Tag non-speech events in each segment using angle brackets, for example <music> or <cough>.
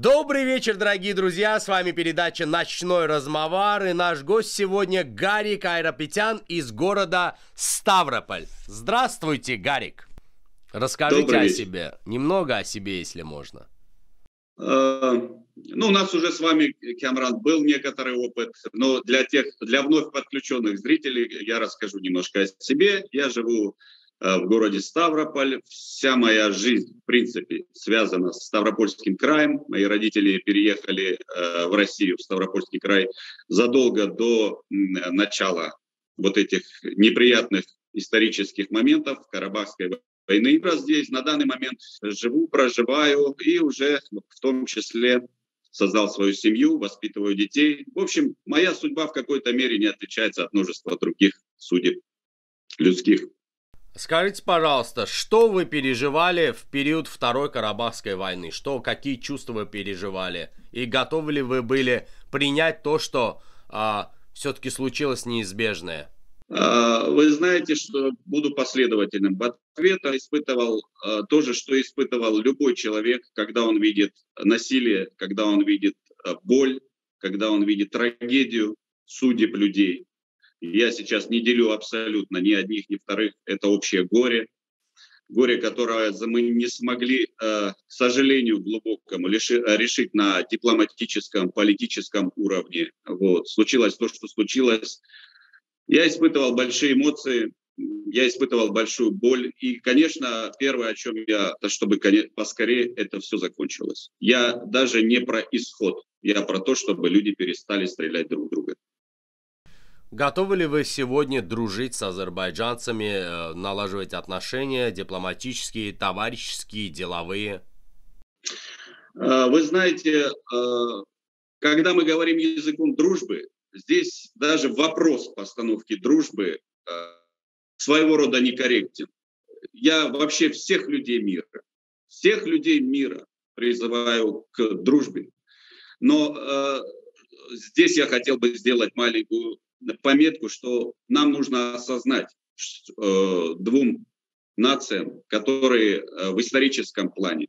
Добрый вечер, дорогие друзья! С вами передача «Ночной размовар» и наш гость сегодня Гарик Айрапетян из города Ставрополь. Здравствуйте, Гарик! Расскажите Добрый о вечер. себе, немного о себе, если можно. А, ну, у нас уже с вами, Кямран, был некоторый опыт, но для тех, для вновь подключенных зрителей я расскажу немножко о себе. Я живу в городе Ставрополь. Вся моя жизнь, в принципе, связана с Ставропольским краем. Мои родители переехали э, в Россию, в Ставропольский край, задолго до начала вот этих неприятных исторических моментов Карабахской войны. Я здесь на данный момент живу, проживаю и уже в том числе создал свою семью, воспитываю детей. В общем, моя судьба в какой-то мере не отличается от множества других судеб людских. Скажите, пожалуйста, что вы переживали в период Второй Карабахской войны? Что, какие чувства вы переживали? И готовы ли вы были принять то, что а, все-таки случилось неизбежное? А, вы знаете, что буду последовательным. В ответ испытывал а, то же, что испытывал любой человек, когда он видит насилие, когда он видит а, боль, когда он видит трагедию судеб людей. Я сейчас не делю абсолютно ни одних, ни вторых. Это общее горе. Горе, которое мы не смогли, э, к сожалению, глубокому решить на дипломатическом, политическом уровне. Вот. Случилось то, что случилось. Я испытывал большие эмоции, я испытывал большую боль. И, конечно, первое, о чем я, то чтобы поскорее это все закончилось. Я даже не про исход, я про то, чтобы люди перестали стрелять друг в друга. Готовы ли вы сегодня дружить с азербайджанцами, э, налаживать отношения дипломатические, товарищеские, деловые? Э, вы знаете, э, когда мы говорим языком дружбы, здесь даже вопрос постановки дружбы своего рода некорректен. Я вообще всех людей мира, всех людей мира призываю к дружбе. Но здесь я хотел бы сделать маленькую пометку, что нам нужно осознать э, двум нациям, которые э, в историческом плане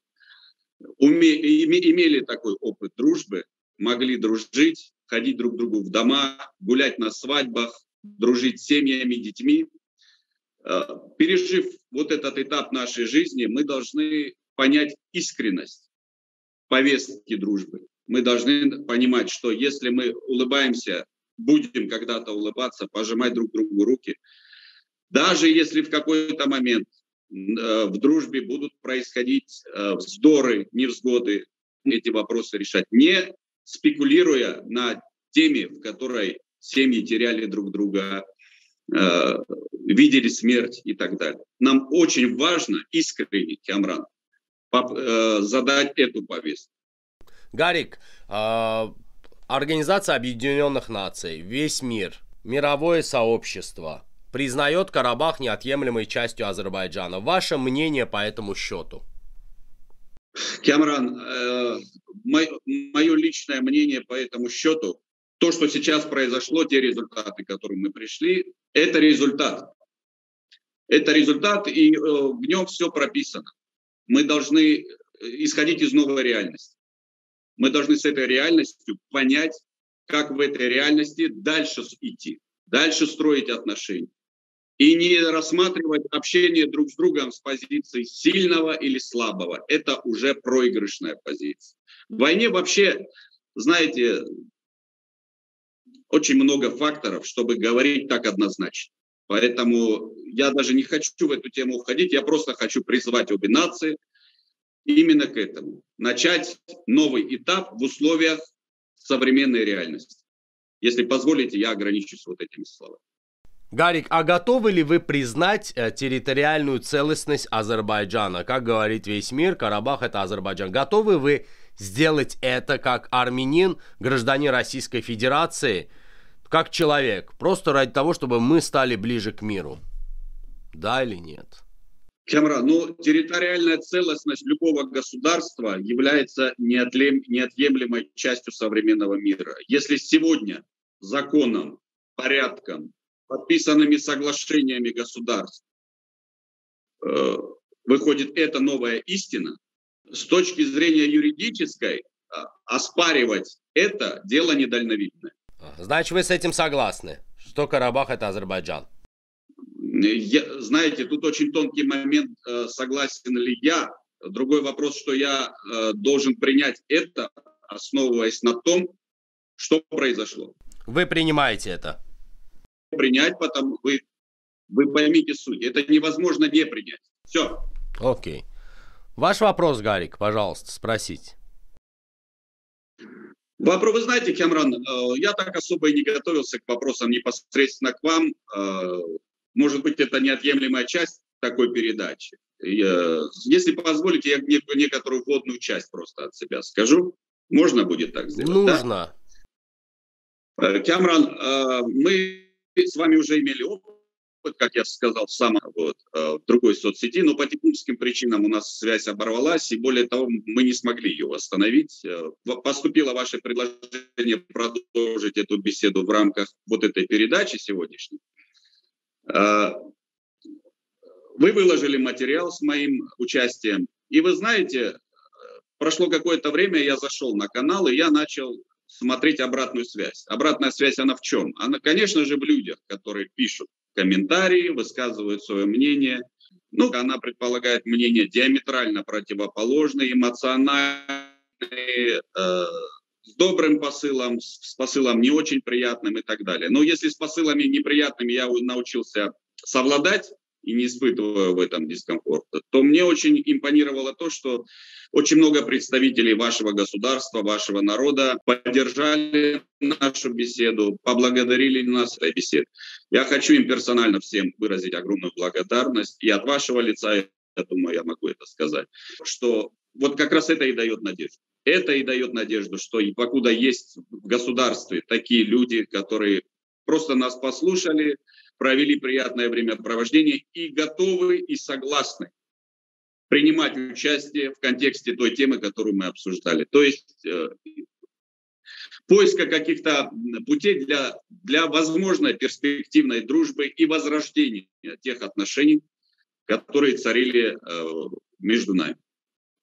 уме, имели такой опыт дружбы, могли дружить, ходить друг к другу в дома, гулять на свадьбах, дружить с семьями, детьми. Э, пережив вот этот этап нашей жизни, мы должны понять искренность повестки дружбы. Мы должны понимать, что если мы улыбаемся будем когда-то улыбаться, пожимать друг другу руки. Даже если в какой-то момент э, в дружбе будут происходить э, вздоры, невзгоды, эти вопросы решать, не спекулируя на теме, в которой семьи теряли друг друга, э, видели смерть и так далее. Нам очень важно искренне, Камран, задать эту повестку. Гарик, а, Организация Объединенных Наций, весь мир, мировое сообщество признает Карабах неотъемлемой частью Азербайджана. Ваше мнение по этому счету? Камран, э, мое личное мнение по этому счету, то, что сейчас произошло, те результаты, к которым мы пришли, это результат. Это результат, и э, в нем все прописано. Мы должны э, исходить из новой реальности. Мы должны с этой реальностью понять, как в этой реальности дальше идти, дальше строить отношения. И не рассматривать общение друг с другом с позиции сильного или слабого. Это уже проигрышная позиция. В войне вообще, знаете, очень много факторов, чтобы говорить так однозначно. Поэтому я даже не хочу в эту тему уходить, я просто хочу призвать обе нации именно к этому. Начать новый этап в условиях современной реальности. Если позволите, я ограничусь вот этими словами. Гарик, а готовы ли вы признать э, территориальную целостность Азербайджана? Как говорит весь мир, Карабах это Азербайджан. Готовы вы сделать это как армянин, гражданин Российской Федерации, как человек, просто ради того, чтобы мы стали ближе к миру? Да или нет? Камра, ну, территориальная целостность любого государства является неотъемлемой частью современного мира. Если сегодня законом, порядком, подписанными соглашениями государств э, выходит эта новая истина, с точки зрения юридической оспаривать это дело недальновидное. Значит, вы с этим согласны, что Карабах это Азербайджан? Я, знаете, тут очень тонкий момент, э, согласен ли я. Другой вопрос, что я э, должен принять это, основываясь на том, что произошло. Вы принимаете это? Принять, потому вы, вы поймите суть. Это невозможно не принять. Все. Окей. Ваш вопрос, Гарик, пожалуйста, спросите. Вопрос, вы знаете, Кемран, э, я так особо и не готовился к вопросам непосредственно к вам. Э, может быть, это неотъемлемая часть такой передачи. Если позволите, я некоторую вводную часть просто от себя скажу. Можно будет так сделать? Нужно. Да? Э, Камран, мы с вами уже имели опыт как я сказал, в вот, э, в другой соцсети, но по техническим причинам у нас связь оборвалась, и более того, мы не смогли ее восстановить. Э, поступило ваше предложение продолжить эту беседу в рамках вот этой передачи сегодняшней. Э, вы выложили материал с моим участием, и вы знаете, прошло какое-то время, я зашел на канал, и я начал смотреть обратную связь. Обратная связь, она в чем? Она, конечно же, в людях, которые пишут комментарии, высказывают свое мнение. Ну, она предполагает мнение диаметрально противоположное, эмоциональное, э, с добрым посылом, с посылом не очень приятным и так далее. Но если с посылами неприятными я научился совладать, и не испытываю в этом дискомфорта, то мне очень импонировало то, что очень много представителей вашего государства, вашего народа поддержали нашу беседу, поблагодарили нас за беседу. Я хочу им персонально всем выразить огромную благодарность. И от вашего лица, я думаю, я могу это сказать, что вот как раз это и дает надежду. Это и дает надежду, что и покуда есть в государстве такие люди, которые просто нас послушали, провели приятное времяпровождение и готовы и согласны принимать участие в контексте той темы, которую мы обсуждали. То есть э, поиска каких-то путей для, для возможной перспективной дружбы и возрождения тех отношений, которые царили э, между нами.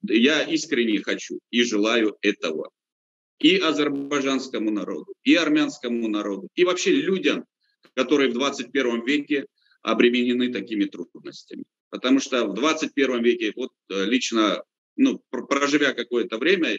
Я искренне хочу и желаю этого и азербайджанскому народу, и армянскому народу, и вообще людям, которые в 21 веке обременены такими трудностями. Потому что в 21 веке, вот э, лично, ну, проживя какое-то время,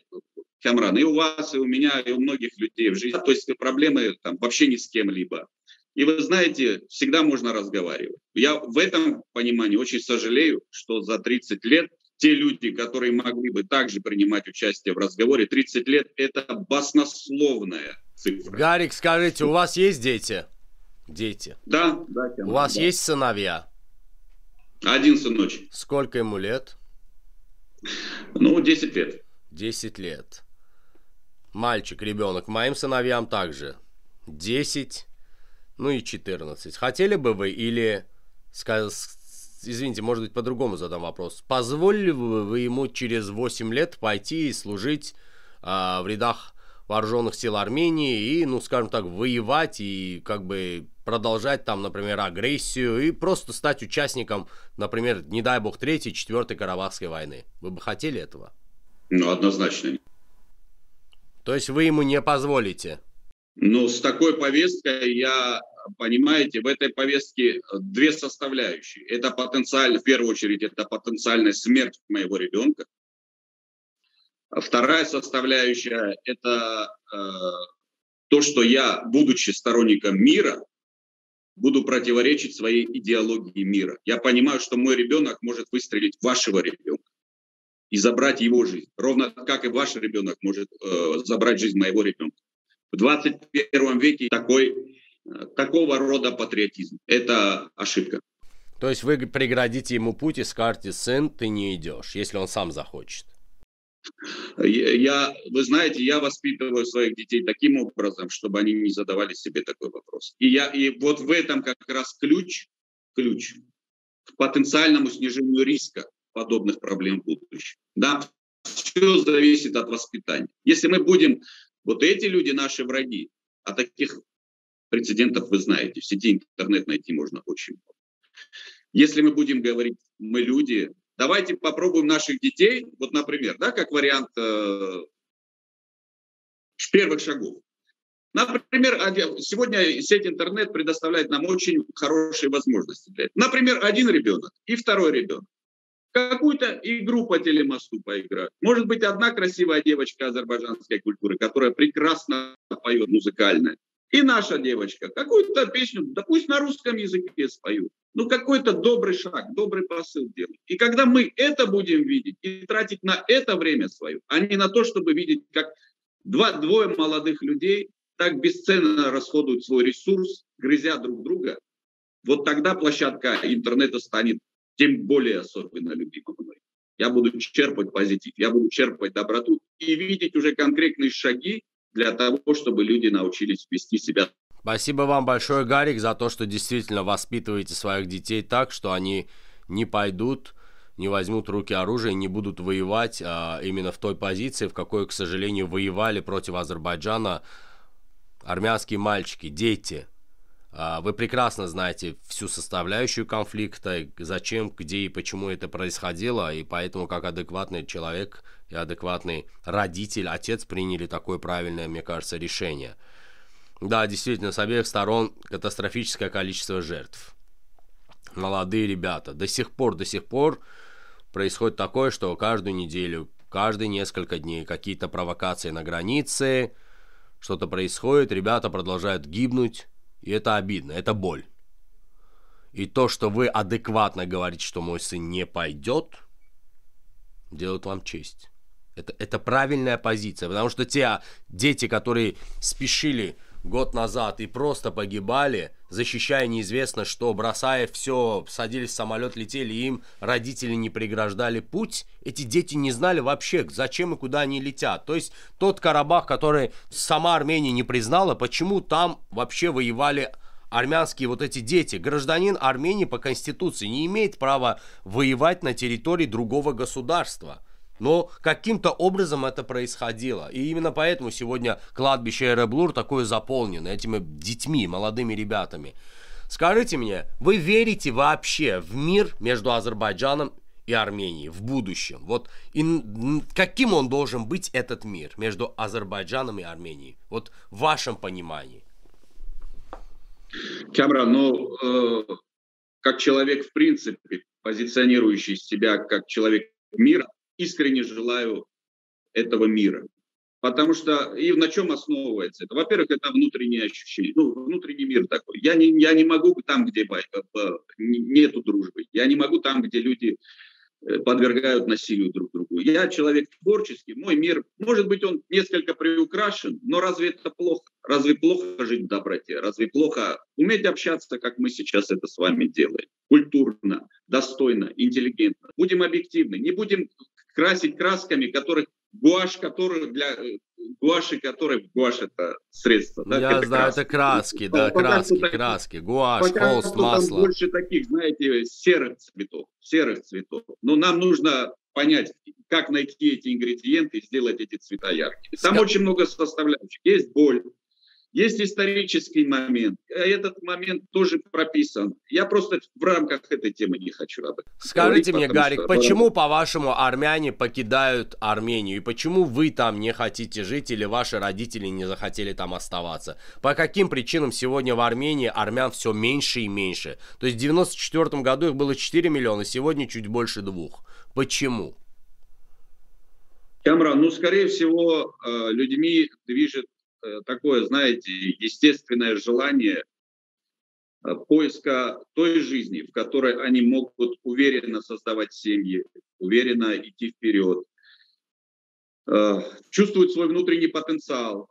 Камран, и у вас, и у меня, и у многих людей в жизни, то есть проблемы там вообще ни с кем-либо. И вы знаете, всегда можно разговаривать. Я в этом понимании очень сожалею, что за 30 лет те люди, которые могли бы также принимать участие в разговоре, 30 лет – это баснословная цифра. Гарик, скажите, у вас есть дети? Дети. Да, да. У вас да. есть сыновья? Один сыночек. Сколько ему лет? Ну, 10 лет. 10 лет. Мальчик, ребенок. Моим сыновьям также. 10, ну и 14. Хотели бы вы или... Извините, может быть, по-другому задам вопрос. Позволили бы вы ему через 8 лет пойти и служить а, в рядах вооруженных сил Армении и, ну, скажем так, воевать и как бы продолжать там, например, агрессию и просто стать участником, например, не дай бог, третьей, четвертой Карабахской войны. Вы бы хотели этого? Ну, однозначно. То есть вы ему не позволите? Ну, с такой повесткой я, понимаете, в этой повестке две составляющие. Это потенциально, в первую очередь, это потенциальная смерть моего ребенка. А вторая составляющая – это э, то, что я, будучи сторонником мира, буду противоречить своей идеологии мира. Я понимаю, что мой ребенок может выстрелить вашего ребенка и забрать его жизнь, ровно как и ваш ребенок может э, забрать жизнь моего ребенка. В 21 веке такой, э, такого рода патриотизм – это ошибка. То есть вы преградите ему путь и скажете, сын, ты не идешь, если он сам захочет. Я, вы знаете, я воспитываю своих детей таким образом, чтобы они не задавали себе такой вопрос. И, я, и вот в этом как раз ключ, ключ к потенциальному снижению риска подобных проблем в будущем. Да, все зависит от воспитания. Если мы будем, вот эти люди наши враги, а таких прецедентов вы знаете, в сети интернет найти можно очень много. Если мы будем говорить, мы люди, Давайте попробуем наших детей, вот, например, да, как вариант, э, первых шагов. Например, сегодня сеть интернет предоставляет нам очень хорошие возможности. Например, один ребенок и второй ребенок. Какую-то игру по телемосту поиграть. Может быть, одна красивая девочка азербайджанской культуры, которая прекрасно поет музыкально. И наша девочка какую-то песню, да пусть на русском языке спою. Ну, какой-то добрый шаг, добрый посыл делать. И когда мы это будем видеть и тратить на это время свое, а не на то, чтобы видеть, как два, двое молодых людей так бесценно расходуют свой ресурс, грызя друг друга, вот тогда площадка интернета станет тем более особенно любимой мной. Я буду черпать позитив, я буду черпать доброту и видеть уже конкретные шаги для того, чтобы люди научились вести себя. Спасибо вам большое, Гарик, за то, что действительно воспитываете своих детей так, что они не пойдут, не возьмут руки оружия не будут воевать а, именно в той позиции, в какой, к сожалению, воевали против Азербайджана армянские мальчики, дети. А, вы прекрасно знаете всю составляющую конфликта, зачем, где и почему это происходило, и поэтому как адекватный человек и адекватный родитель, отец приняли такое правильное, мне кажется, решение. Да, действительно, с обеих сторон катастрофическое количество жертв. Молодые ребята. До сих пор, до сих пор происходит такое, что каждую неделю, каждые несколько дней какие-то провокации на границе, что-то происходит, ребята продолжают гибнуть, и это обидно, это боль. И то, что вы адекватно говорите, что мой сын не пойдет, делает вам честь. Это, это правильная позиция, потому что те дети, которые спешили год назад и просто погибали, защищая неизвестно что, бросая все, садились в самолет, летели, им родители не преграждали путь, эти дети не знали вообще, зачем и куда они летят. То есть тот Карабах, который сама Армения не признала, почему там вообще воевали армянские вот эти дети. Гражданин Армении по конституции не имеет права воевать на территории другого государства. Но каким-то образом это происходило. И именно поэтому сегодня кладбище Эреблур такое заполнено этими детьми, молодыми ребятами. Скажите мне, вы верите вообще в мир между Азербайджаном и Арменией в будущем? Вот и каким он должен быть, этот мир между Азербайджаном и Арменией? Вот в вашем понимании. Камера, ну, э, как человек, в принципе, позиционирующий себя как человек мира, искренне желаю этого мира. Потому что и на чем основывается это? Во-первых, это внутреннее ощущение, ну, внутренний мир такой. Я не, я не могу там, где э, нету дружбы. Я не могу там, где люди Э, подвергают насилию друг другу. Я человек творческий, мой мир, может быть, он несколько приукрашен, но разве это плохо? Разве плохо жить в доброте? Разве плохо уметь общаться, как мы сейчас это с вами делаем? Культурно, достойно, интеллигентно. Будем объективны, не будем красить красками, которых гуашь, который для э, гуаши, который гуашь это средство. Да? Я это знаю, краски. это краски, да, пока краски, краски, гуашь, холст, масло. больше таких, знаете, серых цветов, серых цветов. Но нам нужно понять, как найти эти ингредиенты и сделать эти цвета яркими. Там Ска... очень много составляющих. Есть боль, есть исторический момент. Этот момент тоже прописан. Я просто в рамках этой темы не хочу об этом Скажите говорить, мне, Гарик, что... почему, по-вашему, армяне покидают Армению? И почему вы там не хотите жить или ваши родители не захотели там оставаться? По каким причинам сегодня в Армении армян все меньше и меньше? То есть в 94 году их было 4 миллиона, сегодня чуть больше двух. Почему? Камран, ну, скорее всего, э, людьми движет Э, такое, знаете, естественное желание э, поиска той жизни, в которой они могут уверенно создавать семьи, уверенно идти вперед, э, чувствуют свой внутренний потенциал.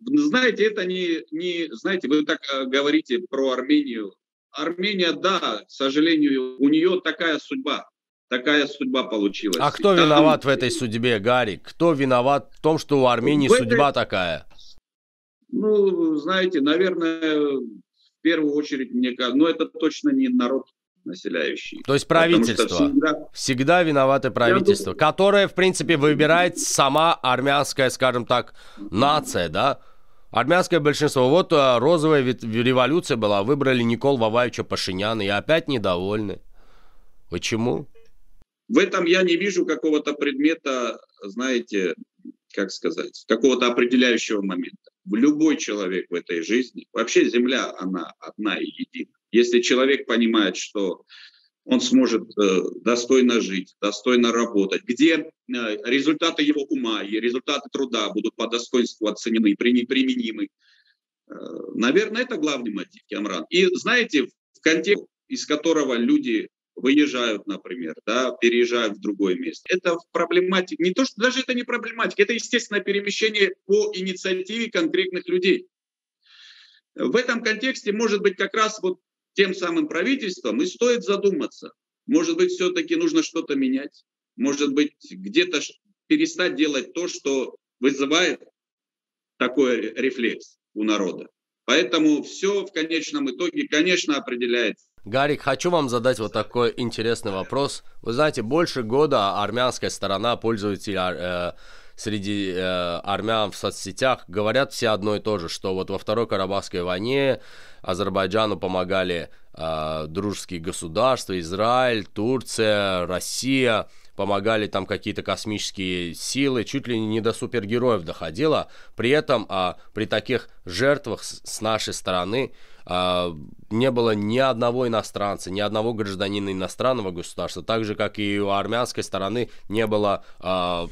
Знаете, это не, не, знаете, вы так говорите про Армению. Армения, да, к сожалению, у нее такая судьба такая судьба получилась. А кто Там... виноват в этой судьбе, Гарри? Кто виноват в том, что у Армении в судьба этой... такая? Ну, знаете, наверное, в первую очередь, мне кажется, но это точно не народ населяющий. То есть правительство. Всегда... всегда виноваты правительство, Я... которое, в принципе, выбирает сама армянская, скажем так, нация, да? Армянское большинство. Вот а, розовая революция была, выбрали Никол Ваваевича Пашиняна и опять недовольны. Почему? В этом я не вижу какого-то предмета, знаете, как сказать, какого-то определяющего момента. Любой человек в этой жизни, вообще Земля, она одна и едина. Если человек понимает, что он сможет э, достойно жить, достойно работать, где э, результаты его ума и результаты труда будут по достоинству оценены, применимы. Э, наверное, это главный мотив, Кемран. И знаете, в контексте, из которого люди выезжают, например, да, переезжают в другое место. Это проблематика, не то, что даже это не проблематика, это естественное перемещение по инициативе конкретных людей. В этом контексте, может быть, как раз вот тем самым правительством и стоит задуматься. Может быть, все-таки нужно что-то менять. Может быть, где-то перестать делать то, что вызывает такой рефлекс у народа. Поэтому все в конечном итоге, конечно, определяется Гарик, хочу вам задать вот такой интересный вопрос. Вы знаете, больше года армянская сторона, пользователи э, среди э, армян в соцсетях говорят все одно и то же, что вот во Второй Карабахской войне Азербайджану помогали э, дружеские государства, Израиль, Турция, Россия, помогали там какие-то космические силы, чуть ли не до супергероев доходило. При этом а, при таких жертвах с, нашей стороны а, не было ни одного иностранца, ни одного гражданина иностранного государства, так же, как и у армянской стороны не было а,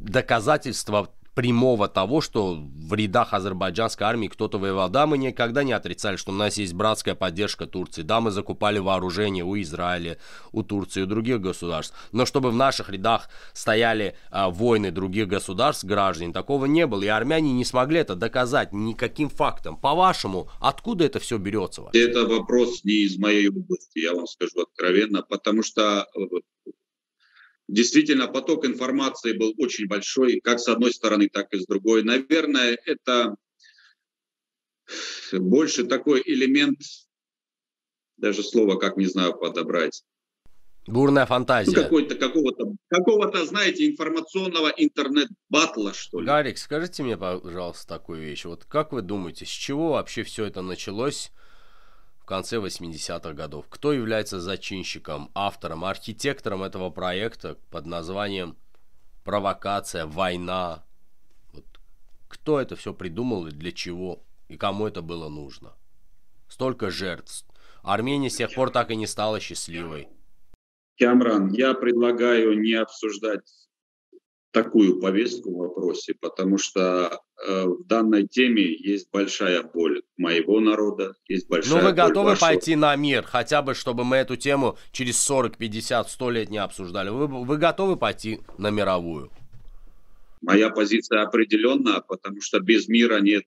доказательства прямого того, что в рядах азербайджанской армии кто-то воевал. Да, мы никогда не отрицали, что у нас есть братская поддержка Турции. Да, мы закупали вооружение у Израиля, у Турции, у других государств. Но чтобы в наших рядах стояли а, войны других государств, граждан, такого не было. И армяне не смогли это доказать никаким фактом. По-вашему, откуда это все берется? Это вопрос не из моей области, я вам скажу откровенно, потому что э, Действительно, поток информации был очень большой, как с одной стороны, так и с другой. Наверное, это больше такой элемент, даже слово как не знаю подобрать. Бурная фантазия. Ну, какой-то, какого-то, какого-то, знаете, информационного интернет-батла, что ли. Гарик, скажите мне, пожалуйста, такую вещь. Вот как вы думаете, с чего вообще все это началось? В конце 80-х годов. Кто является зачинщиком, автором, архитектором этого проекта под названием «Провокация», «Война»? Вот кто это все придумал и для чего? И кому это было нужно? Столько жертв. Армения с тех пор так и не стала счастливой. Камран, я предлагаю не обсуждать такую повестку в вопросе, потому что э, в данной теме есть большая боль моего народа, есть большая Ну вы готовы вашего... пойти на мир, хотя бы, чтобы мы эту тему через 40, 50, 100 лет не обсуждали? Вы, вы готовы пойти на мировую? Моя позиция определенна, потому что без мира нет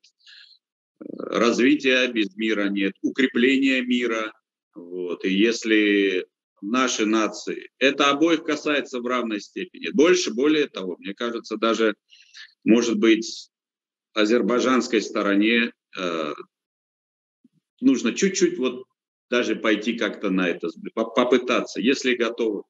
э, развития, без мира нет укрепления мира. Вот. И если наши нации. Это обоих касается в равной степени. Больше, более того, мне кажется, даже, может быть, азербайджанской стороне э, нужно чуть-чуть вот даже пойти как-то на это, попытаться, если готовы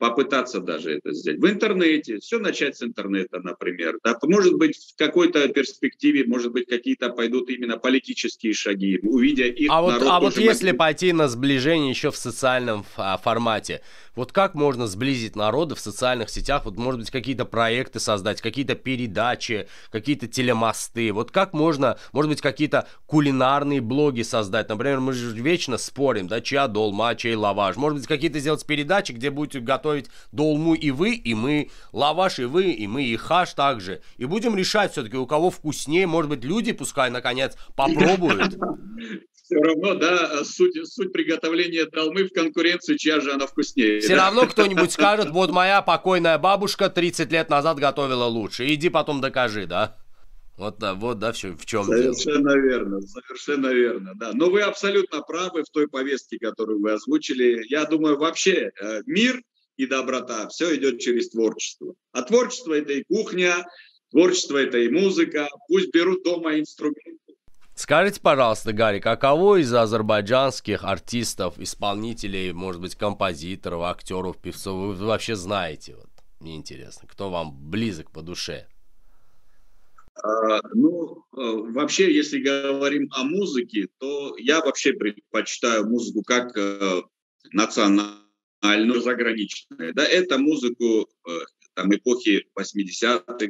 попытаться даже это сделать. В интернете, все начать с интернета, например. Да, может быть, в какой-то перспективе, может быть, какие-то пойдут именно политические шаги, увидя их. А вот, а вот если пойти на сближение еще в социальном а, формате, вот как можно сблизить народы в социальных сетях? Вот, может быть, какие-то проекты создать, какие-то передачи, какие-то телемосты. Вот как можно, может быть, какие-то кулинарные блоги создать? Например, мы же вечно спорим, да, чья долма, чей лаваш. Может быть, какие-то сделать передачи, где будете готовить долму и вы, и мы, лаваш и вы, и мы, и хаш также. И будем решать все-таки, у кого вкуснее. Может быть, люди пускай, наконец, попробуют. все равно, да, суть, суть приготовления долмы в конкуренции, чья же она вкуснее. Все да? равно кто-нибудь <laughs> скажет, вот моя покойная бабушка 30 лет назад готовила лучше. Иди потом докажи, да? Вот, да, вот, да, в чем, в чем Совершенно дело. верно, совершенно верно, да. Но вы абсолютно правы в той повестке, которую вы озвучили. Я думаю, вообще э, мир и доброта, все идет через творчество. А творчество – это и кухня, творчество – это и музыка. Пусть берут дома инструменты, Скажите, пожалуйста, Гарри, каково из азербайджанских артистов, исполнителей, может быть, композиторов, актеров, певцов вы вообще знаете? Вот, мне интересно, кто вам близок по душе? А, ну, э, вообще, если говорим о музыке, то я вообще предпочитаю музыку как э, национальную, заграничную. Да, это музыку э, там эпохи 80-х,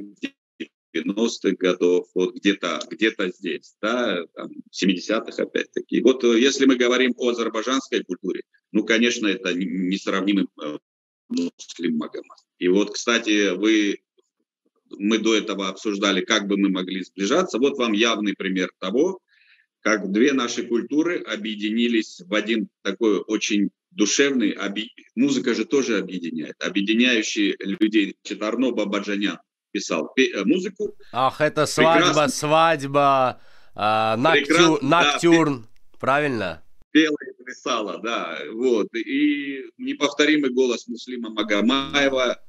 90-х годов, вот где-то где здесь, да, там, 70-х опять-таки. Вот э, если мы говорим о азербайджанской культуре, ну, конечно, это несравнимый э, муслим Магомед. И вот, кстати, вы, мы до этого обсуждали, как бы мы могли сближаться. Вот вам явный пример того, как две наши культуры объединились в один такой очень душевный, оби... музыка же тоже объединяет, объединяющий людей Читарно Бабаджанян писал э, музыку. Ах, это свадьба, Прекрасно. свадьба, э, ноктю... ноктюрн, да, правильно? Пела и писала, да, вот. И неповторимый голос Муслима Магомаева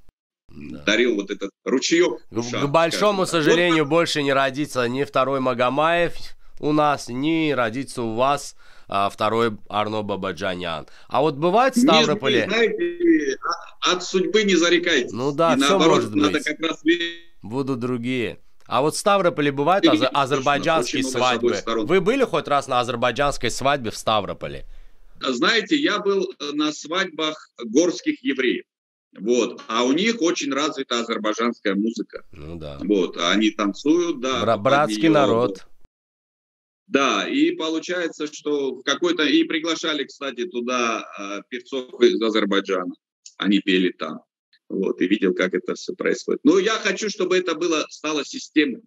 да. дарил вот этот ручеек. К, к большому скажем, сожалению, вот. больше не родится ни второй Магомаев у нас, ни родится у вас а, второй Арно Бабаджанян. А вот бывает в Ставрополе... Не, знаете, а, от судьбы не зарекайтесь. Ну да, И все наоборот, может быть. Надо как раз... Будут другие. А вот в Ставрополе бывают аз- азербайджанские свадьбы. Вы были хоть раз на азербайджанской свадьбе в Ставрополе? Знаете, я был э, на свадьбах горских евреев. Вот. А у них очень развита азербайджанская музыка. Ну да. Вот. Они танцуют, да. Бра- братский нее, народ. Да, и получается, что какой-то... И приглашали, кстати, туда э, певцов из Азербайджана. Они пели там. Вот, и видел, как это все происходит. Но я хочу, чтобы это было, стало системой.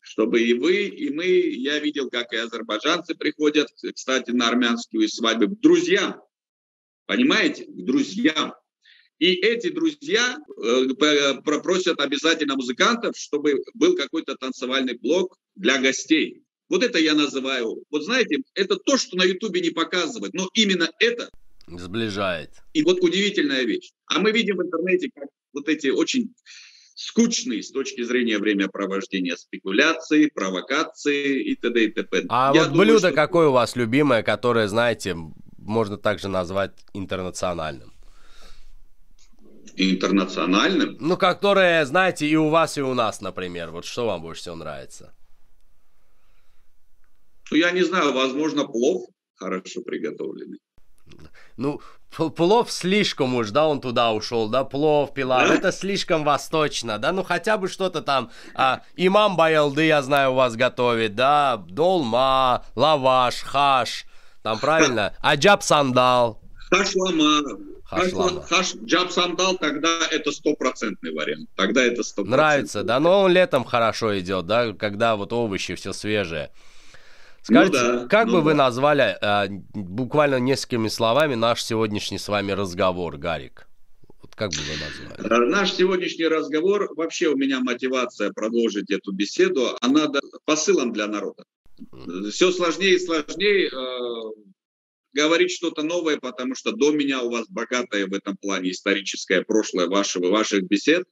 Чтобы и вы, и мы, я видел, как и азербайджанцы приходят, кстати, на армянскую свадьбу, к друзьям. Понимаете? К друзьям. И эти друзья э, просят обязательно музыкантов, чтобы был какой-то танцевальный блок для гостей. Вот это я называю, вот знаете, это то, что на Ютубе не показывают, но именно это сближает. И вот удивительная вещь. А мы видим в интернете, как вот эти очень скучные с точки зрения времяпровождения спекуляции, провокации и т.д. и т.п. А я вот думаю, блюдо что... какое у вас любимое, которое, знаете, можно также назвать интернациональным? Интернациональным? Ну, которое, знаете, и у вас, и у нас, например. Вот что вам больше всего нравится? Ну, я не знаю, возможно, плов хорошо приготовленный. Ну, плов слишком уж, да, он туда ушел, да, плов, пила, да? это слишком восточно, да, ну хотя бы что-то там, а, имам Байлды, я знаю, у вас готовит, да, долма, лаваш, хаш, там правильно, аджаб сандал. Хашлама, Хашлама. Хаш, джаб сандал, тогда это стопроцентный вариант. Тогда это стопроцентный. Нравится, да, но он летом хорошо идет, да, когда вот овощи все свежие. Скажите, ну, да, как ну, бы да. вы назвали э, буквально несколькими словами наш сегодняшний с вами разговор, Гарик? Вот как бы вы назвали? Э, наш сегодняшний разговор, вообще у меня мотивация продолжить эту беседу, она посылом для народа. Все сложнее и сложнее э, говорить что-то новое, потому что до меня у вас богатое в этом плане историческое прошлое вашего, ваших бесед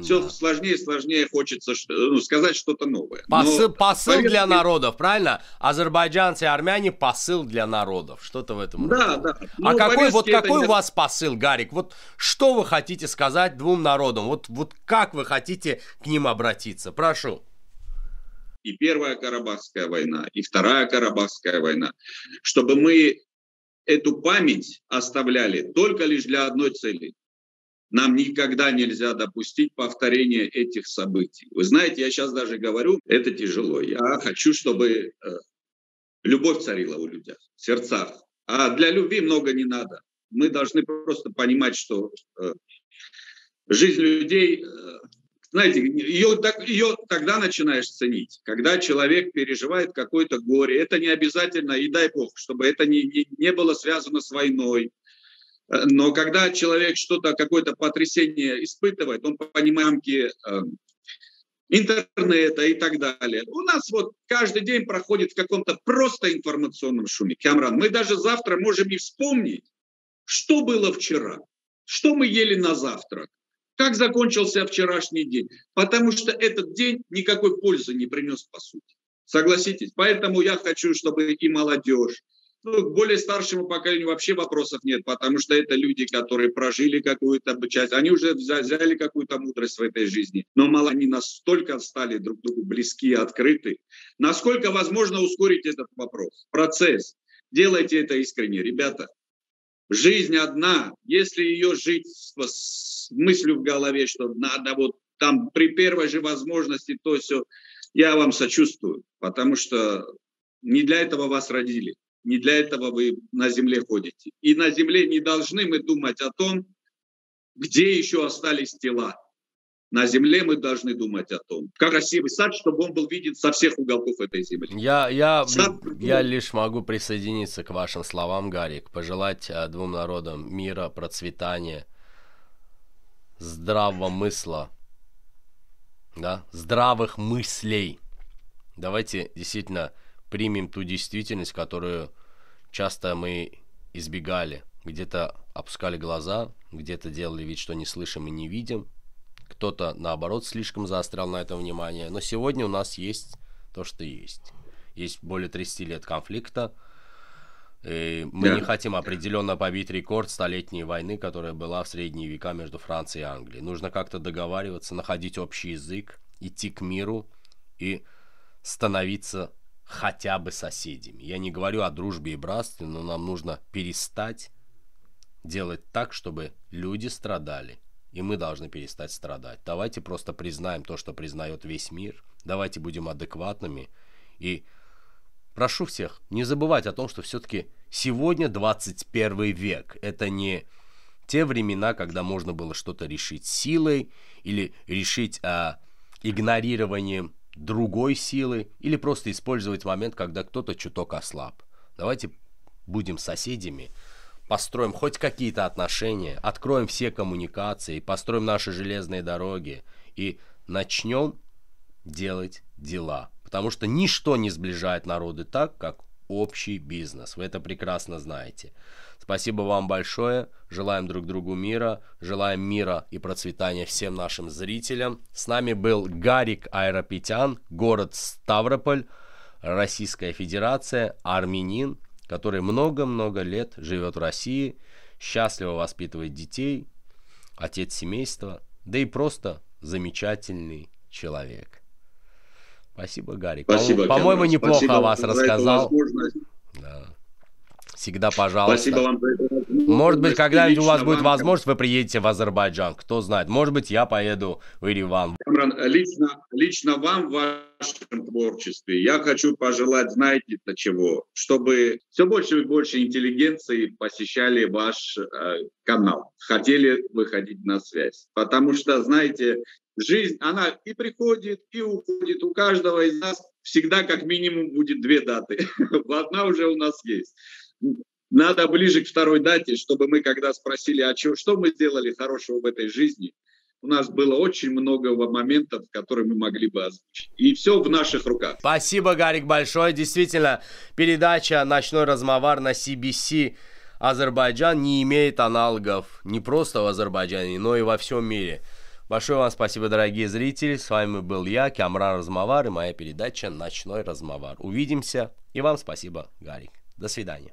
все сложнее и сложнее хочется ну, сказать что-то новое. Посыл, Но, посыл поверьте, для народов, правильно? Азербайджанцы и армяне посыл для народов. Что-то в этом. Да, роде. да. А Но, какой, вот какой не... у вас посыл, Гарик? Вот что вы хотите сказать двум народам? Вот, вот как вы хотите к ним обратиться? Прошу. И Первая Карабахская война, и Вторая Карабахская война. Чтобы мы эту память оставляли только лишь для одной цели нам никогда нельзя допустить повторения этих событий. Вы знаете, я сейчас даже говорю, это тяжело. Я хочу, чтобы э, любовь царила у людей, в сердцах. А для любви много не надо. Мы должны просто понимать, что э, жизнь людей, э, знаете, ее, ее тогда начинаешь ценить, когда человек переживает какое-то горе. Это не обязательно, и дай бог, чтобы это не, не, не было связано с войной, но когда человек что-то, какое-то потрясение испытывает, он понимает э, интернета и так далее. У нас вот каждый день проходит в каком-то просто информационном шуме. Камран, мы даже завтра можем и вспомнить, что было вчера, что мы ели на завтрак, как закончился вчерашний день. Потому что этот день никакой пользы не принес по сути. Согласитесь? Поэтому я хочу, чтобы и молодежь, ну, к более старшему поколению вообще вопросов нет, потому что это люди, которые прожили какую-то часть, они уже взяли какую-то мудрость в этой жизни, но мало они настолько стали друг другу близки и открыты. Насколько возможно ускорить этот вопрос, процесс? Делайте это искренне, ребята. Жизнь одна. Если ее жить с, с мыслью в голове, что надо вот там при первой же возможности то все, я вам сочувствую, потому что не для этого вас родили, не для этого вы на земле ходите. И на земле не должны мы думать о том, где еще остались тела. На земле мы должны думать о том, как красивый сад, чтобы он был виден со всех уголков этой земли. Я, я, сад... я лишь могу присоединиться к вашим словам, Гарик, пожелать э, двум народам мира, процветания, здравого мысла, да, здравых мыслей. Давайте действительно примем ту действительность, которую часто мы избегали. Где-то опускали глаза, где-то делали вид, что не слышим и не видим. Кто-то, наоборот, слишком заострял на это внимание. Но сегодня у нас есть то, что есть. Есть более 30 лет конфликта. И мы да. не хотим определенно побить рекорд столетней войны, которая была в средние века между Францией и Англией. Нужно как-то договариваться, находить общий язык, идти к миру и становиться хотя бы соседями. Я не говорю о дружбе и братстве, но нам нужно перестать делать так, чтобы люди страдали. И мы должны перестать страдать. Давайте просто признаем то, что признает весь мир. Давайте будем адекватными. И прошу всех не забывать о том, что все-таки сегодня 21 век. Это не те времена, когда можно было что-то решить силой или решить а, игнорированием другой силы или просто использовать момент, когда кто-то чуток ослаб. Давайте будем соседями, построим хоть какие-то отношения, откроем все коммуникации, построим наши железные дороги и начнем делать дела. Потому что ничто не сближает народы так, как общий бизнес. Вы это прекрасно знаете. Спасибо вам большое. Желаем друг другу мира. Желаем мира и процветания всем нашим зрителям. С нами был Гарик Айропетян, город Ставрополь, Российская Федерация, армянин, который много-много лет живет в России, счастливо воспитывает детей, отец семейства, да и просто замечательный человек. Спасибо, Гарик. Спасибо, По-моему, неплохо Спасибо о вас рассказал. Да. Всегда пожалуйста. Спасибо вам за это. Может быть, когда-нибудь у вас будет возможность, вы приедете в Азербайджан. Кто знает. Может быть, я поеду в Ереван. Лично, лично вам в вашем творчестве я хочу пожелать, знаете, для чего? Чтобы все больше и больше интеллигенции посещали ваш э, канал. Хотели выходить на связь. Потому что, знаете, жизнь, она и приходит, и уходит. У каждого из нас всегда как минимум будет две даты. <laughs> Одна уже у нас есть надо ближе к второй дате, чтобы мы, когда спросили, а что, что мы сделали хорошего в этой жизни, у нас было очень много моментов, которые мы могли бы озвучить. И все в наших руках. Спасибо, Гарик, большое. Действительно, передача «Ночной размовар» на CBC Азербайджан не имеет аналогов не просто в Азербайджане, но и во всем мире. Большое вам спасибо, дорогие зрители. С вами был я, Камран Размовар, и моя передача «Ночной размовар». Увидимся. И вам спасибо, Гарик. До свидания.